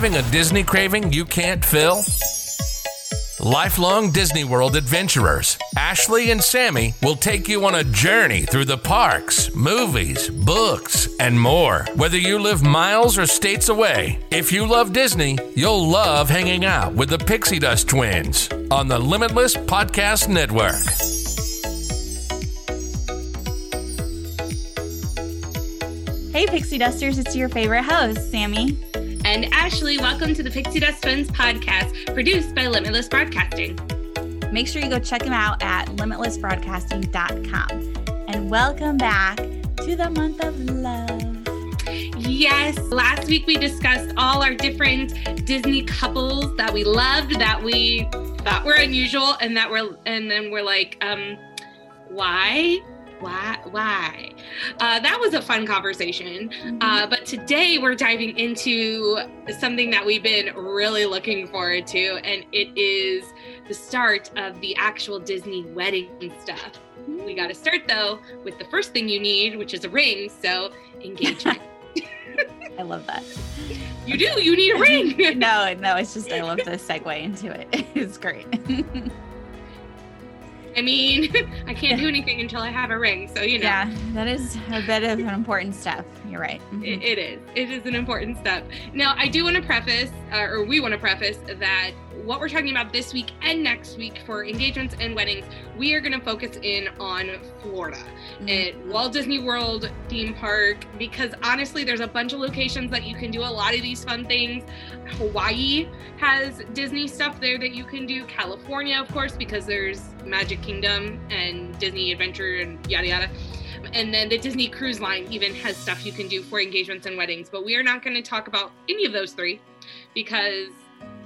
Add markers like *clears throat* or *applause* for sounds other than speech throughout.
Having a Disney craving you can't fill? Lifelong Disney World adventurers, Ashley and Sammy will take you on a journey through the parks, movies, books, and more. Whether you live miles or states away, if you love Disney, you'll love hanging out with the Pixie Dust twins on the Limitless Podcast Network. Hey, Pixie Dusters, it's your favorite host, Sammy. And Ashley, welcome to the Pixie Dust Twins podcast, produced by Limitless Broadcasting. Make sure you go check them out at limitlessbroadcasting.com. And welcome back to the month of love. Yes, last week we discussed all our different Disney couples that we loved, that we thought were unusual, and that were, and then we're like, um, why? Why? Why? Uh, that was a fun conversation. Uh, but today we're diving into something that we've been really looking forward to, and it is the start of the actual Disney wedding stuff. We got to start though with the first thing you need, which is a ring. So engagement. *laughs* I love that. you do. You need a *laughs* ring. no, no, it's just I love the segue into it. *laughs* It's great. I mean, *laughs* I can't do anything until I have a ring. So you know. yeah, that is a bit of an important step. You're right. Mhm. It, it is. It is an important step. Now, I do want to preface, uh, or we want to preface, that what we're talking about this week and next week for engagements and weddings, we are going to focus in on Florida at Walt Disney World theme park because honestly, there's a bunch of locations that you can do a lot of these fun things. Hawaii has Disney stuff there that you can do. California, of course, because there's Magic Kingdom and Disney Adventure and yada yada. And then the Disney Cruise Line even has stuff you can do for engagements and weddings. But we are not going to talk about any of those three because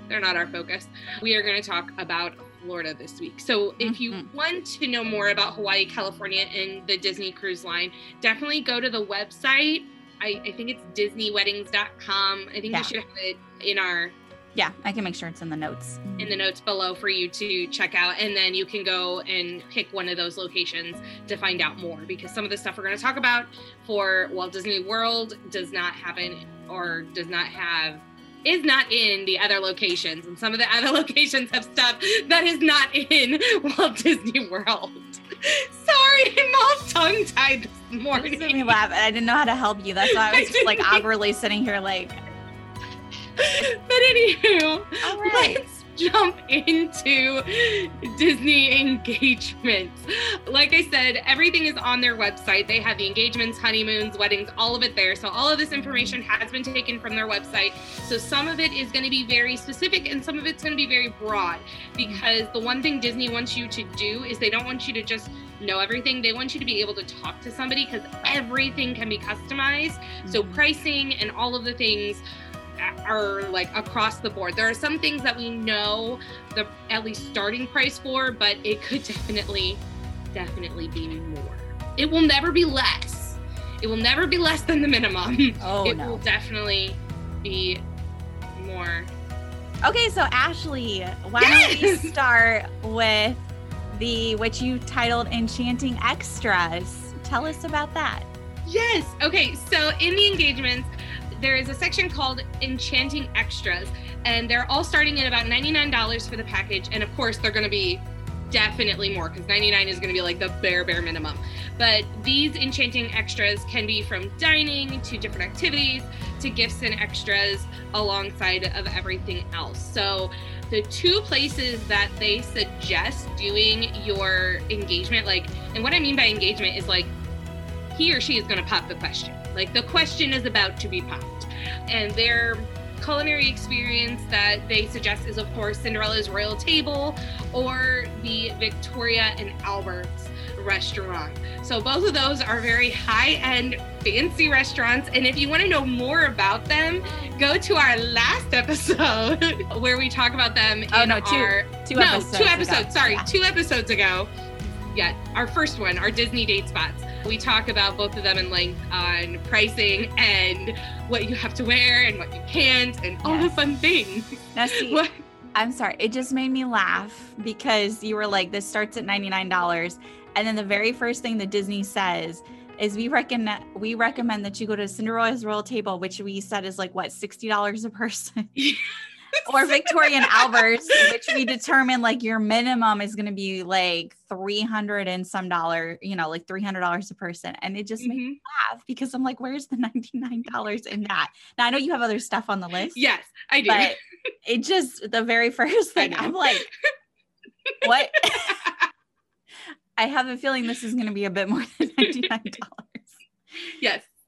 they're not our focus. We are going to talk about Florida this week. So if you Mhm. want to know more about Hawaii, California, and the Disney Cruise Line, definitely go to the website. I, I think it's DisneyWeddings.com. I think Yeah. we should have it in our Yeah, I can make sure it's in the notes. in the notes below for you to check out and then you can go and pick one of those locations to find out more because some of the stuff we're going to talk about for Walt Disney World does not happen or does not have is not in the other locations and some of the other *laughs* locations have stuff that is not in *laughs* Walt Disney World. *laughs* Sorry, I'm all tongue tied this morning. just made me laugh, and I didn't know how to help you. That's why I was just like awkwardly sitting here, like, *laughs* but anywho, right. let's jump into Disney engagements. Like I said, everything is on their website. They have the engagements, honeymoons, weddings, all of it there. So all of this information has been taken from their website. So some of it is going to be very specific and some of it's going to be very broad because the one thing Disney wants you to do is they don't want you to just know everything. They want you to be able to talk to somebody because everything can be customized. So mm-hmm. pricing and all of the things are like across the board. There are some things that we know the at least starting price for, but it could definitely, definitely be more. It will never be less. It will never be less than the minimum. *laughs* Oh, it no. will definitely be more. Okay, so Ashley, why don't we *laughs* start with the what you titled Enchanting Extras? Tell us about that. Yes. Okay. So in the engagements, there is a section called Enchanting Extras, and they're all starting at about $99 for the package. And of course, they're going to be definitely more because 99 is going to be like the bare bare minimum but these enchanting extras can be from dining to different activities to gifts and extras alongside of everything else so the two places that they suggest doing your engagement like and what i mean by engagement is like he or she is going to pop the question like the question is about to be popped and their culinary experience that they suggest is, of course, Cinderella's Royal Table or the Victoria and Albert's restaurant. So both of those are very high-end fancy restaurants and if you want to know more about them, go to our last episode *laughs* where we talk about them Oh, in no, two- our two no, episodes two ago. episodes, sorry, Yeah. two episodes ago. Yeah, our first one, our Disney date spots. We talk about both of them in length on pricing and what you have to wear and what you can't and all the fun things. Now, see, What? I'm sorry. It just made me laugh because you were like, this starts at $99. And then the very first thing that Disney says is we reckon we recommend that you go to Cinderella's Royal Table, which we said is like what, $60 a person. *laughs* or Victoria and Albert's, which we determined like your minimum is going to be like 300 and some dollar, you know, like $300 a person. And it just made mm-hmm. me laugh because I'm like, where's the $99 in that? Now I know you have other stuff on the list. Yes, I do. But it just the very *laughs* first thing. I'm like, what? *laughs* I have a feeling this is going to be a bit more than *laughs* ninety nine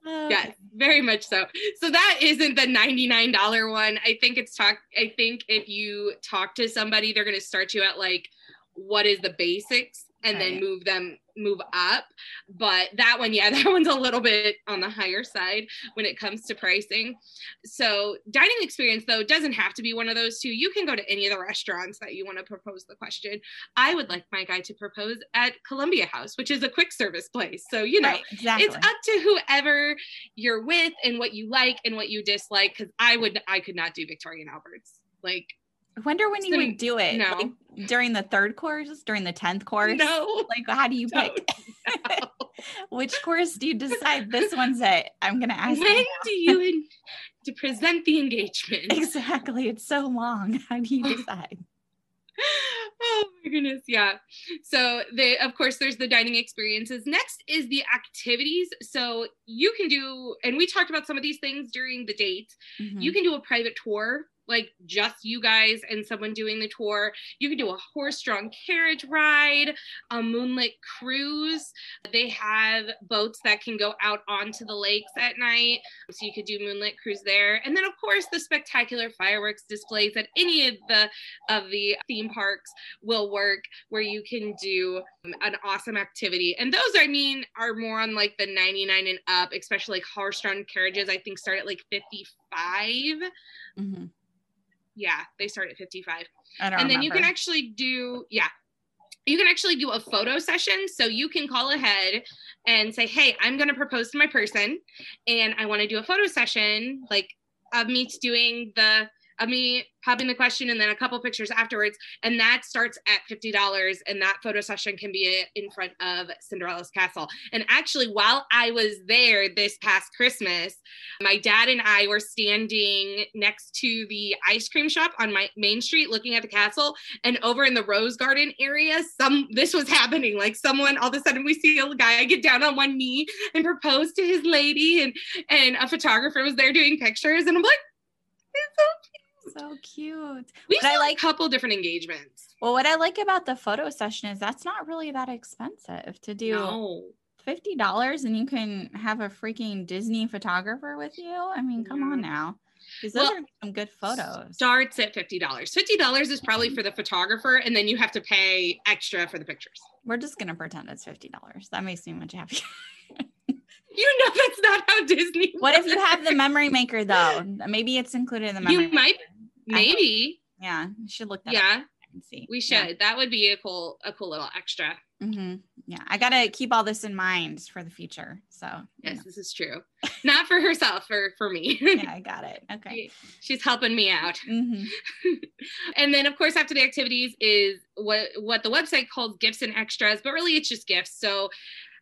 Oh, yes, yes, very much so. So that isn't the $99 one. I think it's talk I think if you talk to somebody, they're gonna start you at like what is the basics and then move them move up. But that one, yeah, *laughs* that one's a little bit on the higher side when it comes to pricing. So dining experience though doesn't have to be one of those two. You can go to any of the restaurants that you want to propose the question. I would like my guy to propose at Columbia House, which is a quick service place. So you know, Right, exactly. it's up to whoever you're with and what you like and what you dislike because i would i could not do Victoria and Albert's like I wonder when you would do it. no. Like, during the third course, during the tenth course. no Like, how do you pick? *laughs* Which course do you decide? This one's it. I'm going to ask. when now. do you to present the engagement *laughs* Exactly. It's so long. *laughs* How do you decide? oh my goodness yeah so they of course there's the dining experiences next is the activities so you can do and we talked about some of these things during the date Mhm. You can do a private tour, like just you guys and someone doing the tour. You can do a horse drawn carriage ride, a moonlit cruise. They have boats that can go out onto the lakes at night. So you could do moonlit cruise there. And then of course the spectacular fireworks displays at any of the of the theme parks will work where you can do um, an awesome activity. And those I mean are more on like the 99 and up, especially like horse drawn carriages, I think start at like 55 Mhm. Yeah they start at 55 I don't and then you can actually do yeah you can actually do a photo session. So you can call ahead and say hey i'm going to propose to my person and i want to do a photo session like of me doing the of me popping the question and then a couple pictures afterwards and that starts at $50 and that photo session can be in front of cinderella's castle. And actually while i was there this past christmas my dad and i were standing next to the ice cream shop on my main street looking at the castle and over in the rose garden area some this was happening. Like someone all of a sudden we see a guy get down on one knee and propose to his lady and and a photographer was there doing pictures and i'm like it's so so cute. we I like- a couple different engagements Well, what I like about the photo session is that's not really that expensive to do. no fifty dollars and you can have a freaking Disney photographer with you. I mean, come on now, because those Well, are some good photos. starts at $50 $50 is probably for the photographer and then you have to pay extra for the pictures We're just gonna pretend it's fifty dollars. That makes me much happier. *laughs* you know that's not how disney Works. what if you have the memory maker though? *laughs* Maybe it's included in the memory. you might I maybe Yeah, you should look that up yeah and see. we should that would be a cool a cool little extra Yeah. hmm yeah, I gotta keep all this in mind for the future. So yes know. this is true not for herself for for me *laughs* yeah, I got it. *laughs* Okay. she's helping me out *laughs* hmm and then of course after the activities is what what the website calls gifts and extras but really it's just gifts so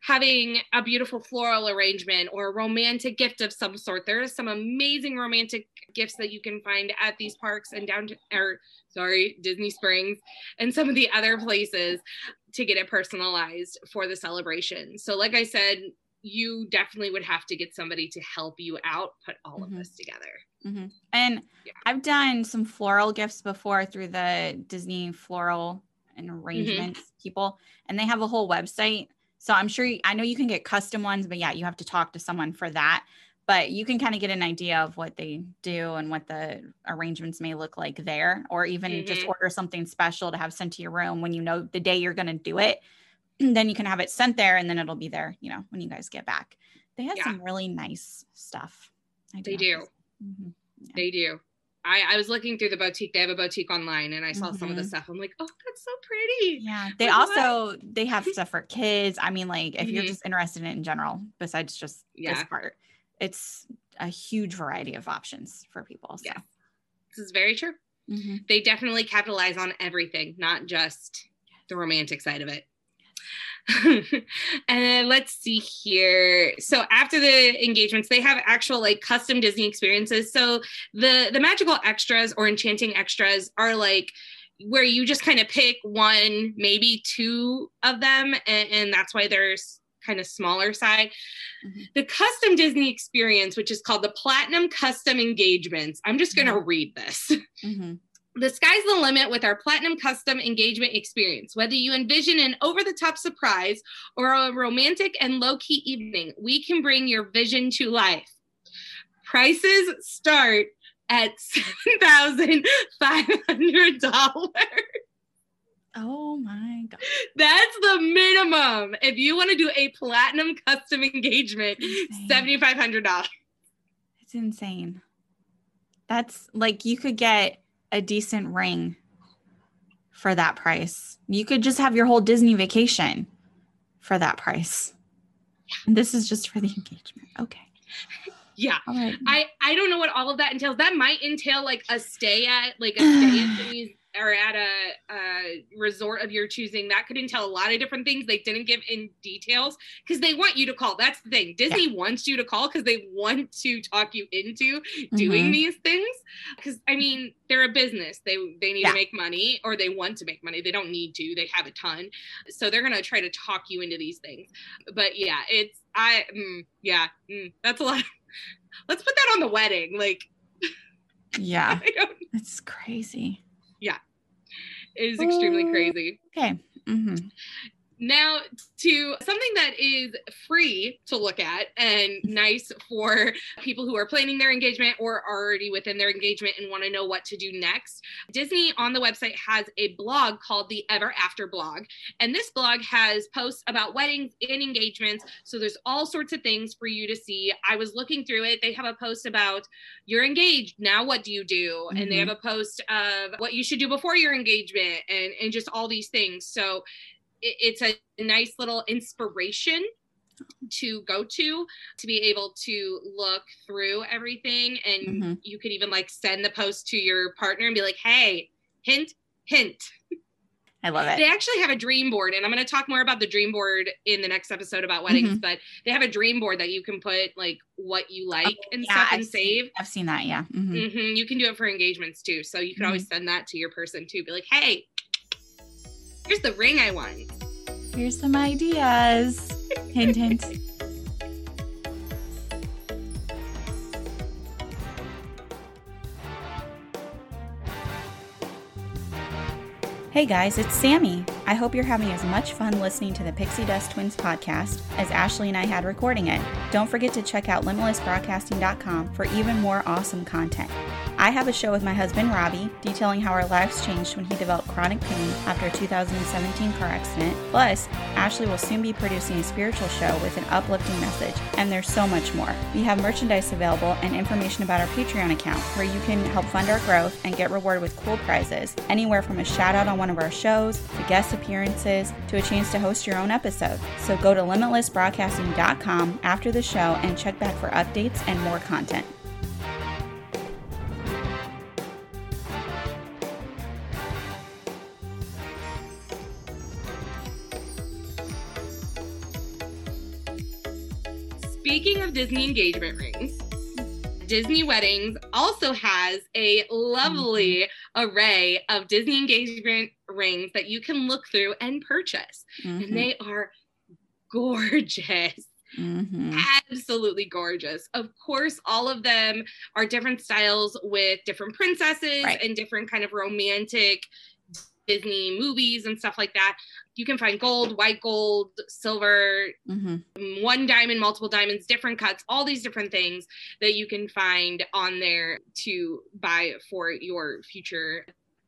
having a beautiful floral arrangement or a romantic gift of some sort. There are some amazing romantic gifts that you can find at these parks and down to, or sorry, Disney Springs and some of the other places to get it personalized for the celebration. So, like I said, you definitely would have to get somebody to help you out put all mm-hmm. of this together. Mm-hmm. And yeah. I've done some floral gifts before through the Disney floral and mm-hmm. arrangements mm-hmm. people, and they have a whole website. So I'm sure you, I know you can get custom ones, but yeah, you have to talk to someone for that. But you can kind of get an idea of what they do and what the arrangements may look like there, or even mm-hmm. just order something special to have sent to your room when you know the day you're going to do it. *clears throat* then you can have it sent there and then it'll be there, you know, when you guys get back. They have yeah. some really nice stuff. they do. Mm-hmm. Yeah. They do. I, I was looking through the boutique. They have a boutique online, and I saw mm-hmm. some of the mm-hmm. stuff. I'm like, oh, that's so pretty. Yeah. They like, also what? they have *laughs* stuff for kids. I mean, like if mm-hmm. you're just interested in it in general, besides just yeah. this part, it's a huge variety of options for people. So. Yeah, this is very true. Mm-hmm. They definitely capitalize on everything, not just the romantic side of it. *laughs* and let's see here. So after the engagements, they have actual like custom Disney experiences. So the the magical extras or enchanting extras are like where you just kind of pick one, maybe two of them, and, and that's why there's kind of smaller side. Mm-hmm. The custom Disney experience, which is called the Platinum Custom Engagements. I'm just going to mm-hmm. read this. Mm-hmm. The sky's the limit with our platinum custom engagement experience. Whether you envision an over the top surprise or a romantic and low key evening, we can bring your vision to life. Prices start at *laughs* $7,500. Oh my God. That's the minimum. If you want to do a platinum custom engagement, $7,500. It's insane. That's like you could get a decent ring for that price. You could just have your whole Disney vacation for that price. And this is just for the engagement. Okay. Yeah. Right. I I don't know what all of that entails. That might entail like a stay at like a stay at *sighs* Disney's or at a, a, resort of your choosing that could entail a lot of different things they didn't give in details because they want you to call. That's the thing. Disney yeah. wants you to call because they want to talk you into doing mm-hmm. these things. Because i mean they're a business. They they need yeah. to make money or they want to make money. They don't need to. They have a ton. So they're going to try to talk you into these things. But yeah it's i mm, yeah mm, that's a lot let's put that on the wedding like *laughs* yeah. It's crazy yeah. It is extremely crazy. Okay. Mm-hmm. Now, to something that is free to look at and nice for people who are planning their engagement or already within their engagement and want to know what to do next. Disney on the website has a blog called the Ever After blog. And this blog has posts about weddings and engagements. So there's all sorts of things for you to see. I was looking through it. They have a post about you're engaged. Now what do you do? Mm-hmm. And they mm-hmm. have a post of what you should do before your engagement and, and just all these things. So it's a nice little inspiration to go to to be able to look through everything and mm-hmm. you could even like send the post to your partner and be like hey hint hint I love it. They actually have a dream board, and I'm going to talk more about the dream board in the next episode about weddings. Mm-hmm. But they have a dream board that you can put like what you like oh, and yeah, stuff and I've save. Seen, I've seen that, yeah. Mm-hmm. Mm-hmm. You can do it for engagements too, so you can always mm-hmm. send that to your person too. Be like, hey, Here's the ring I want. Here's some ideas. hint, hint. *laughs* Hey guys, it's Sammy. I hope you're having as much fun listening to the Pixie Dust Twins podcast as Ashley and I had recording it. Don't forget to check out limitlessbroadcasting.com for even more awesome content. I have a show with my husband Robbie detailing how our lives changed when he developed chronic pain after a 2017 car accident. Plus, Ashley will soon be producing a spiritual show with an uplifting message, and there's so much more. We have merchandise available and information about our Patreon account where you can help fund our growth and get rewarded with cool prizes, anywhere from a shout out on one of our shows to guest appearances to a chance to host your own episode. So go to limitlessbroadcasting.com after the show and check back for updates and more content. Speaking of Disney engagement rings, Disney Weddings also has a lovely array of Disney engagement rings that you can look through and purchase. Mhm, And they are gorgeous. mhm. Absolutely gorgeous. Of course, all of them are different styles with different princesses Right. and different kind of romantic Disney movies and stuff like that. You can find gold, white gold, silver, Mhm. one diamond, multiple diamonds, different cuts, all these different things that you can find on there to buy for your future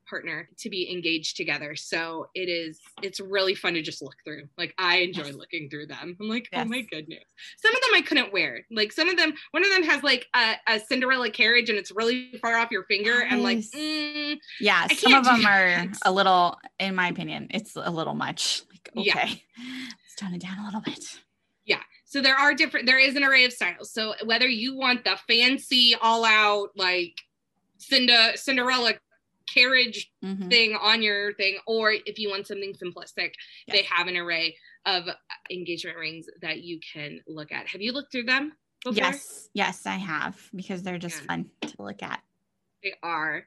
partner to be engaged together. So it is it's really fun to just look through. Like I enjoy Yes. looking through them. I'm like, oh my goodness. Some of them I couldn't wear. Like some of them, one of them has like a, a Cinderella carriage and it's really far off your finger. I'm like, mm, Yeah, some of them are a little, in my opinion, it's a little much. Like, okay, Yeah. let's tone it down a little bit. Yeah. So there are different, there is an array of styles. So whether you want the fancy, all out, like Cinda, Cinderella carriage Mhm. thing on your thing, or if you want something simplistic, they have an array of engagement rings that you can look at. Have you looked through them before? Yes, yes, I have because they're just Yeah. fun to look at. They are.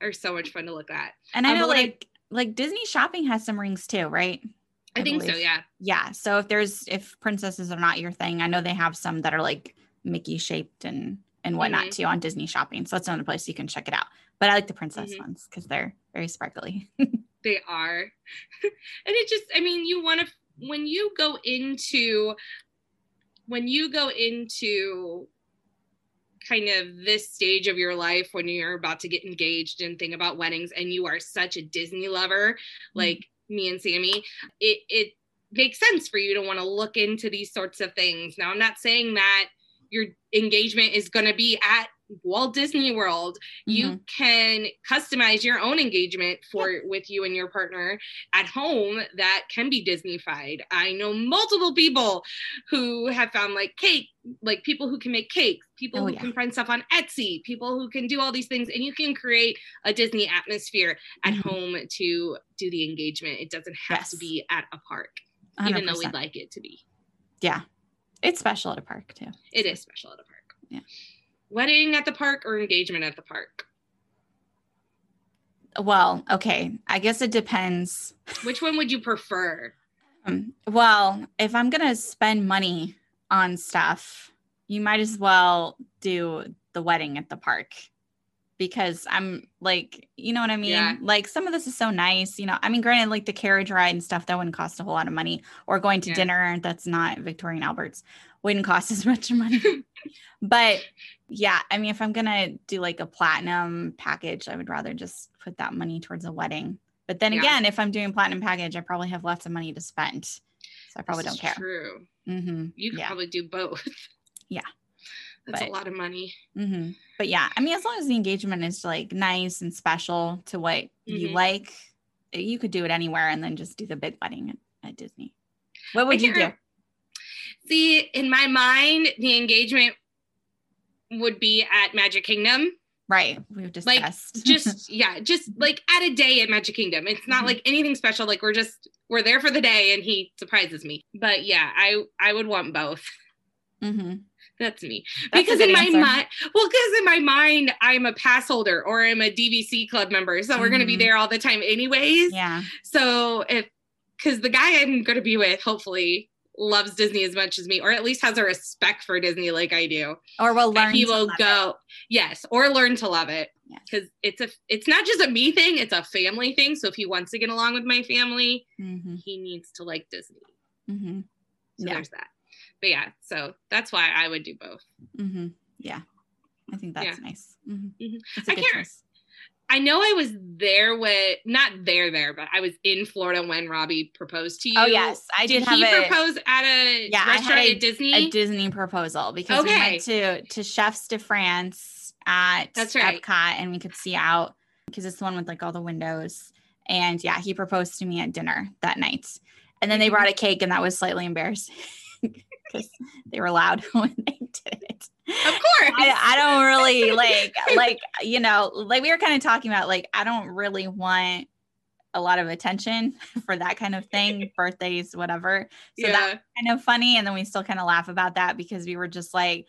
They're so much fun to look at. And I Um, know what I- like like Disney shopping has some rings too, right? I, I think so, yeah. Yeah. So if there's if princesses are not your thing, I know they have some that are like Mickey shaped and and whatnot Mhm. too on Disney shopping. So that's another place you can check it out. But I like the princess Mhm. ones because they're very sparkly. *laughs* They are. *laughs* and it just, I mean, you want to, when you go into, when you go into kind of this stage of your life when you're about to get engaged and think about weddings and you are such a Disney lover, like me and Sammy, it, it makes sense for you to want to look into these sorts of things. Now, I'm not saying that your engagement is going to be at Walt Disney World you can customize your own engagement for with you and your partner at home that can be disneyfied. I know multiple people who have found like cake like people who can make cakes people Oh, who yeah. can find stuff on etsy people who can do all these things and you can create a disney atmosphere at Mhm. home to do the engagement. It doesn't have to be at a park even though we'd like it to be. Yeah. It's special at a park too. it is special at a park Yeah. wedding at the park or engagement at the park Well, okay. I guess it depends. which one would you prefer Um, well, if I'm gonna spend money on stuff, you might as well do the wedding at the park because I'm like, you know what I mean? Yeah. Like some of this is so nice, you know. I mean, granted, like the carriage ride and stuff that wouldn't cost a whole lot of money, or going to Yeah. dinner that's not Victoria and Albert's wouldn't cost *laughs* as much money. but yeah, I mean, if I'm gonna do like a platinum package, I would rather just put that money towards a wedding. But then Yeah. again, if I'm doing platinum package, I probably have lots of money to spend. So I probably This don't care. True. hmm You could probably do both. Yeah. That's But- a lot of money. hmm But yeah, I mean, as long as the engagement is like nice and special to what you Mhm. like, you could do it anywhere and then just do the big wedding at, at Disney. What would I you do? See, in my mind, the engagement would be at Magic Kingdom. Right. We've Like, discussed. Just *laughs* yeah, just like at a day at Magic Kingdom. It's not Mhm. like anything special. Like we're just we're there for the day and he surprises me. But yeah, I I would want both. hmm That's me. That's because in my answer. mind, well, because in my mind, I'm a pass holder or I'm a DVC club member, so we're going to be there all the time, anyways. Yeah. So if because the guy I'm going to be with, hopefully, loves Disney as much as me, or at least has a respect for Disney like I do, Or we'll learn. and he to will love it. go, yes, or learn to love it. Because it's a, it's not just a me thing; it's a family thing. So if he wants to get along with my family, Mhm, he needs to like Disney. mhm, So Yeah. there's that. But yeah, so that's why I would do both. mhm. Yeah. I think that's Yeah. nice. Mhm. Mhm. It's a I can't- choice. I know I was there when not there there, but I was in Florida when Robbie proposed to you. Oh yes, I did, Did have he a, propose at a Yeah, restaurant a- at Disney? a Disney proposal because we went to to Chefs de France at That's right. Epcot and we could see out because it's the one with like all the windows. And yeah, he proposed to me at dinner that night. And then they Mhm. brought a cake and that was slightly embarrassing *laughs* because they were loud *laughs* when they did it. of course. I, I don't really *laughs* like like you know like we were kind of talking about like I don't really want a lot of attention *laughs* for that kind of thing, birthdays, whatever. So yeah. that's kind of funny. And then we still kind of laugh about that because we were just like,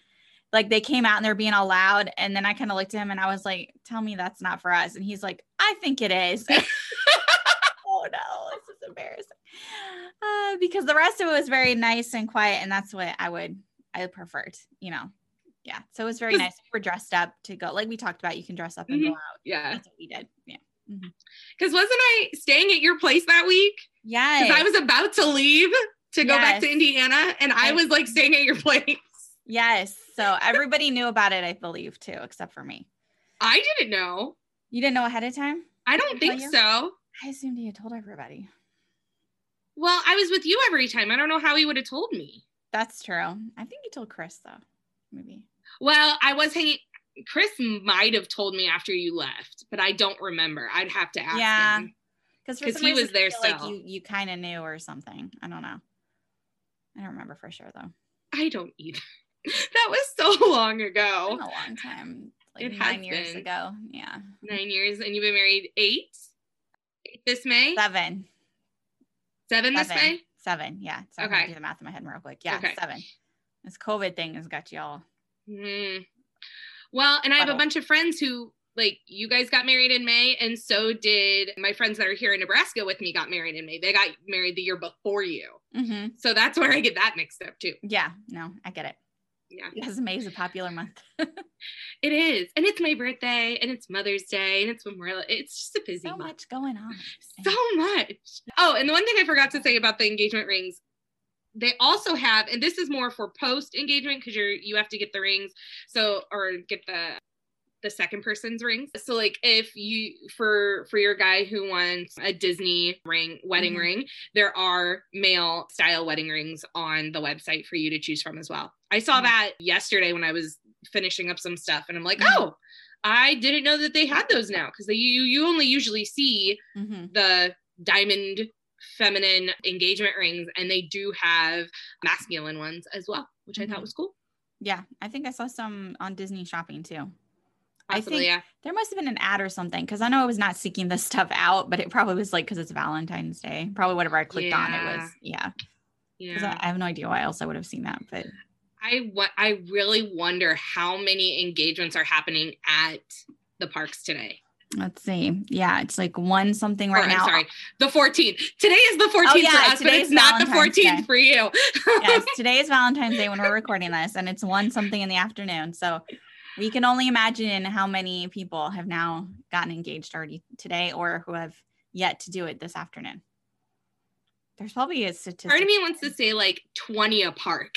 like they came out and they're being all loud. And then I kind of looked at him and I was like, tell me that's not for us. And he's like, I think it is. oh no, this is embarrassing. *laughs* Uh, because the rest of it was very nice and quiet. And that's what I would, I preferred, you know. Yeah. So it was very nice. We were dressed up to go. Like we talked about, you can dress up and go out. yeah. That's what we did. Yeah. Because wasn't I staying at your place that week? Yeah. Because I was about to leave to go back to Indiana and I Yes. was like staying at your place. Yes. So everybody knew about it, I believe, too, except for me. I didn't know. You didn't know ahead of time? I don't think so. I assumed he had told everybody. Well, I was with you every time. I don't know how he would have told me. That's true. I think he told Chris though. Maybe. Well, I was hanging. Chris might have told me after you left, but I don't remember. I'd have to ask Yeah. him. Because 'Cause he was there Like still. you, you kind of knew or something. I don't know. I don't remember for sure though. I don't either. *laughs* that was so *laughs* long ago. a long time. Like It nine years been. ago. Yeah. Nine years, and you've been married. Eight this May. Seven. Seven this Seven. May. Seven. Yeah. So I'm Okay. gonna do the math in my head real quick. Yeah. Okay. Seven. This COVID thing has got you all. Hmm. Well, and I have a bunch of friends who like you guys got married in May, and so did my friends that are here in Nebraska with me got married in May. They got married the year before you. Mm-hmm. So that's where I get that mixed up too. Yeah. No, I get it. Yeah. Because May is a popular month. *laughs* It is. And it's my birthday and it's Mother's Day and it's Memorial. It's just a busy so month. much going on. So much. Oh, and the one thing I forgot to say about the engagement rings, they also have, and this is more for post engagement because you're you have to get the rings, so or get the the second person's rings. So like if you for for your guy who wants a Disney ring wedding Mhm. ring, there are male style wedding rings on the website for you to choose from as well. I saw Mhm. that yesterday when I was finishing up some stuff and I'm like, Mhm. "Oh, I didn't know that they had those now because you you only usually see hmm the diamond feminine engagement rings and they do have masculine ones as well which i Mhm. thought was cool Yeah, I think I saw some on Disney shopping too. I think- yeah There must have been an ad or something because I know I was not seeking this stuff out, but it probably was like because it's Valentine's Day. Probably whatever I clicked on, it was yeah. yeah I, I have no idea why else I would have seen that, but i wa- i really wonder how many engagements are happening at the parks today let's see. Yeah, it's like one something right I'm now. sorry the 14th today is the 14th Oh, yeah, for us but today's it's not the 14th Day. for you yes, *laughs* today is Valentine's Day when we're recording this, and it's one something in the afternoon. So we can only imagine how many people have now gotten engaged already today or who have yet to do it this afternoon. There's probably a statistic. part of me wants to say like 20 a park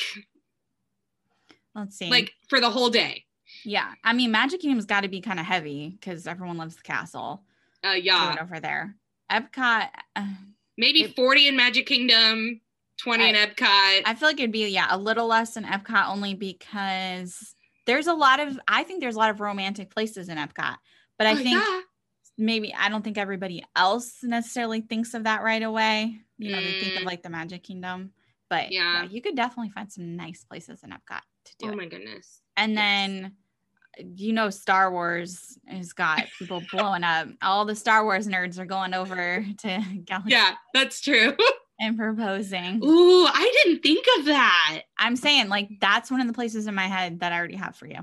Let's see. like for the whole day yeah, I mean, Magic Kingdom's got to be kind of heavy because everyone loves the castle. uh yeah over there. Epcot, uh, maybe It- 40 in magic kingdom 20 in epcot I feel like it'd be yeah a little less in Epcot only because there's a lot of I think there's a lot of romantic places in Epcot, but I Oh, think yeah. maybe I don't think everybody else necessarily thinks of that right away. You know, they think of Mm. like the Magic Kingdom, but yeah. Yeah. you could definitely find some nice places in Epcot to do Oh it. my goodness. And yes. then you know Star Wars has got people blowing up. All the Star Wars nerds are going over *laughs* to Galaxy Yeah, that's true. *laughs* and proposing. Ooh, I didn't think of that. I'm saying like that's one of the places in my head that I already have for you.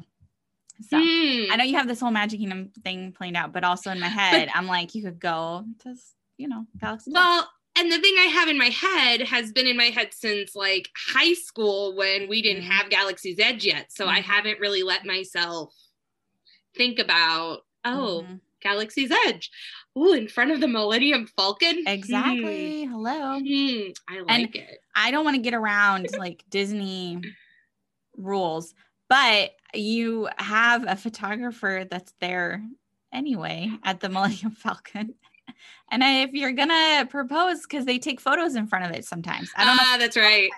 So Hmm. I know you have this whole Magic Kingdom thing planned out, but also in my head, I'm like, you could go to, you know, Galaxy. Well, and the thing I have in my head has been in my head since like high school when we didn't Mhm. have Galaxy's Edge yet. So I Mhm. haven't really let myself think about, oh, Mhm. Galaxy's Edge. Ooh, in front of the Millennium Falcon. exactly. Hello. Hmm. Hmm, I like it. I don't want to get around like Disney rules, but you have a photographer that's there anyway at the Millennium Falcon. *laughs* And I- if you're gonna propose, because they take photos in front of it sometimes. I don't know, Ah, that's right.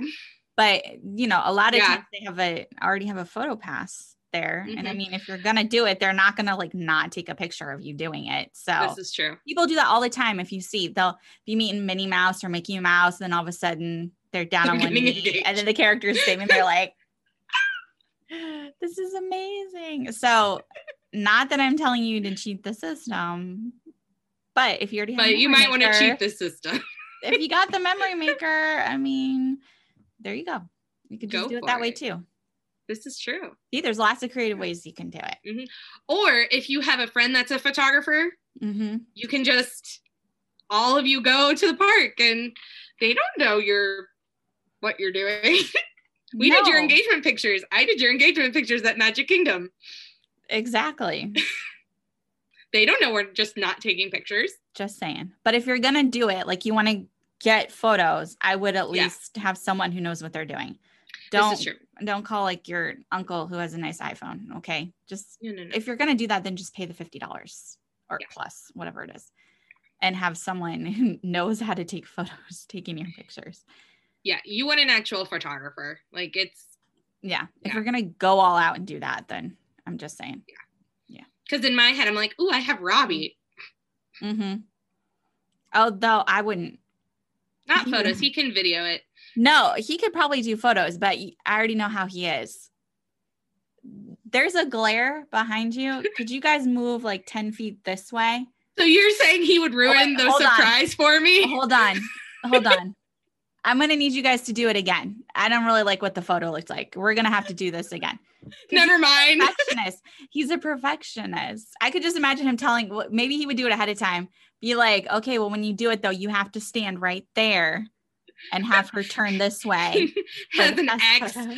but you know, a lot of Yeah. times they have a already have a photo pass there. And I Mhm. mean, if you're gonna do it, they're not gonna like not take a picture of you doing it. So This is true. people do that all the time. If you see, they'll be meeting Minnie Mouse or Mickey Mouse, and then all of a sudden they're down They're on one knee, engaged. *laughs* and then the character is characters They're like, "This is amazing." So, not that I'm telling you to cheat the system, But if you already have But you might want to cheat the system. *laughs* if you got the *laughs* memory maker, I mean, there you go. You could just Go do it that way too. this is true. See, there's lots of creative ways you can do it. Or if you have a friend that's a photographer, Mm-hmm. you can just all of you go to the park and they don't know you're what you're doing. *laughs* we did your engagement pictures. I did your engagement pictures at Magic Kingdom. Exactly. They don't know we're just not taking pictures. Just saying. But if you're gonna do it, like you want to get photos, I would at Yeah. least have someone who knows what they're doing. Don't is true. don't call like your uncle who has a nice iPhone. Okay. Just No, no, no. if you're gonna do that, then just pay the fifty dollars or Yeah. plus, whatever it is. And have someone *laughs* who knows how to take photos *laughs* taking your pictures. yeah, you want an actual photographer. Like it's Yeah. If you're gonna go all out and do that, then I'm just saying. Because in my head I'm like, oh, I have Robbie. Mm-hmm. Although I wouldn't. Not photos. He can video it. No, he could probably do photos, but I already know how he is. There's a glare behind you. *laughs* Could you guys move like 10 feet this way? So you're saying he would ruin wait, the hold on. surprise for me? Hold on. Hold on. *laughs* I'm going to need you guys to do it again. I don't really like what the photo looks like. We're going to have to do this again. *laughs* Never mind. perfectionist. He's a perfectionist. I could just imagine him telling, maybe he would do it ahead of time. Be like, okay, well, when you do it though, you have to stand right there and have her turn this *laughs* way. *laughs* Has an X. photo.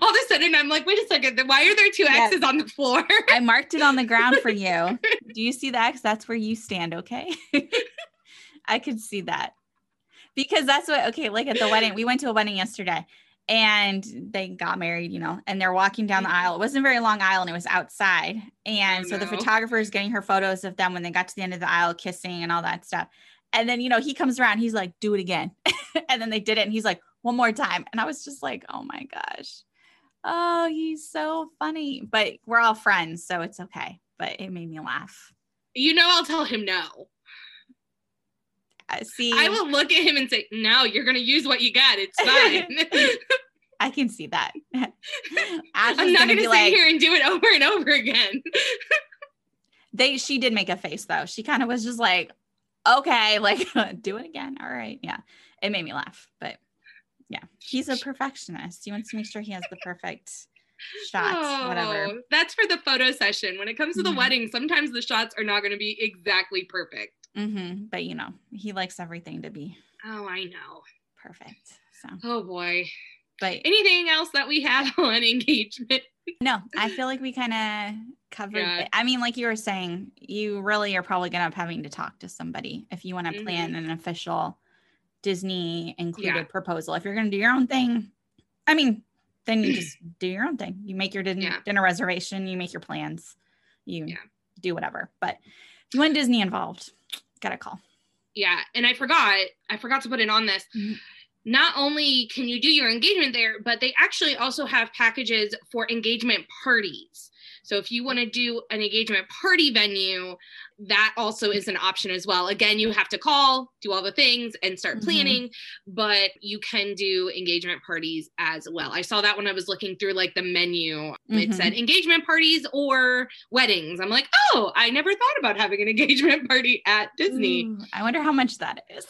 All of a sudden, I'm like, wait a second. Why are there two Yeah. X's on the floor? I marked it on the ground for you. Do you see the X? That's where you stand, okay? I could see that. Because that's what okay, like at the wedding, we went to a wedding yesterday and they got married, you know, and they're walking down the mm-hmm. aisle. It wasn't a very long aisle and it was outside. And so the photographer is getting her photos of them when they got to the end of the aisle kissing and all that stuff. And then, you know, he comes around, he's like, do it again. *laughs* and then they did it and he's like, one more time. And I was just like, oh my gosh. Oh, he's so funny. But we're all friends, so it's okay. But it made me laugh. You know, I'll tell him no. See, I will look at him and say, no, you're going to use what you got. It's *laughs* fine. *laughs* I can see that. *laughs* I'm not gonna going to be sit like, here and do it over and over again. they she did make a face though. She kind of was just like, okay, like do it again. All right. Yeah. It made me laugh. But yeah, he's a perfectionist. He wants to make sure he has the perfect shots, whatever. Oh, That's for the photo session. When it comes to the Mhm. wedding, sometimes the shots are not going to be exactly perfect. Hmm But you know, he likes everything to be Oh, I know. perfect. So, Oh boy. but Anything else that we have *laughs* on engagement? no, I feel like we kind of covered Yeah. it. I mean, like you were saying, you really are probably going to up having to talk to somebody if you want to plan an official Disney included Mm-hmm. Yeah. proposal. If you're going to do your own thing, I mean, then you just *clears throat* do your own thing. You make your din- Yeah. dinner reservation, you make your plans, you do whatever. But if you want Disney involved, got a call. Yeah, and I forgot, I forgot to put it on this. Mhm. Not only can you do your engagement there, but they actually also have packages for engagement parties. So if you want to do an engagement party venue, that also is an option as well. Again, you have to call, do all the things, and start Mhm. planning, but you can do engagement parties as well. I saw that when I was looking through like the menu. It Mhm. said engagement parties or weddings. I'm like, oh, I never thought about having an *laughs* engagement party at Disney. Ooh, I wonder how much that is.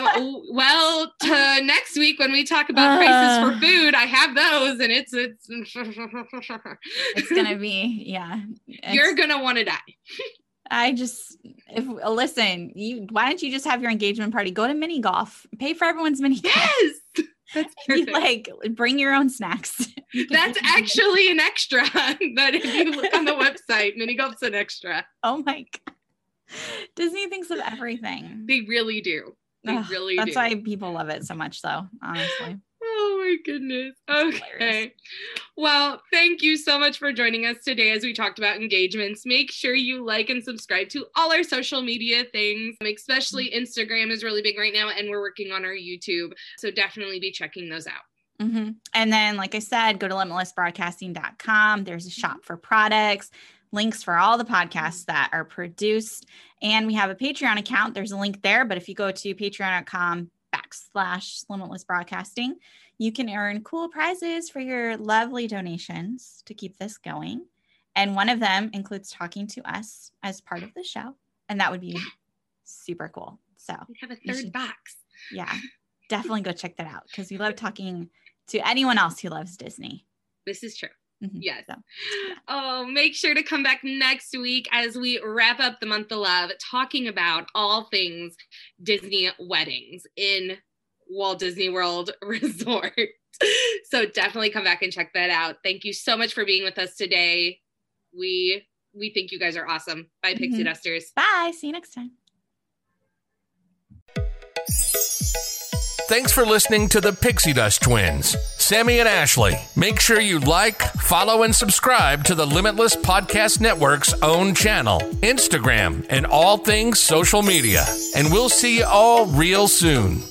Oh, well, to next week when we talk about prices Uh. for food, I have those, and it's it's. *laughs* it's gonna be yeah. You're gonna want to die. *laughs* I just if listen, you why don't you just have your engagement party? Go to mini golf. Pay for everyone's mini golf. Yes, *laughs* that's You, like bring your own snacks. *laughs* That's actually an extra. that if you look on the website, mini golf's an extra. oh my god. Disney thinks of everything. They really do. They Ugh, really That's do. why people love it so much though, honestly. My goodness. Okay. Well, thank you so much for joining us today as we talked about engagements. Make sure you like and subscribe to all our social media things, especially Instagram is really big right now, and we're working on our YouTube. So definitely be checking those out. hmm And then, like I said, go to limitlessbroadcasting.com. There's a shop for products, links for all the podcasts that are produced. And we have a Patreon account. There's a link there. But if you go to patreon.com backslash limitless broadcasting, you can earn cool prizes for your lovely donations to keep this going. And one of them includes talking to us as part of the show. And that would be super cool. So We have a third should- box. yeah, *laughs* definitely go check that out because we love talking to anyone else who loves Disney. This is true. Mhm. Yes. So, *gasps* Oh, make sure to come back next week as we wrap up the month of love, talking about all things Disney weddings in Walt Disney World *laughs* Resort. so definitely come back and check that out. Thank you so much for being with us today. We we think you guys are awesome. Bye, Pixie Mhm. Dusters. bye. See you next time. Thanks for listening to the Pixie Dust Twins, Sammy and Ashley. Make sure you like, follow, and subscribe to the Limitless Podcast Network's own channel, Instagram, and all things social media. And we'll see you all real soon.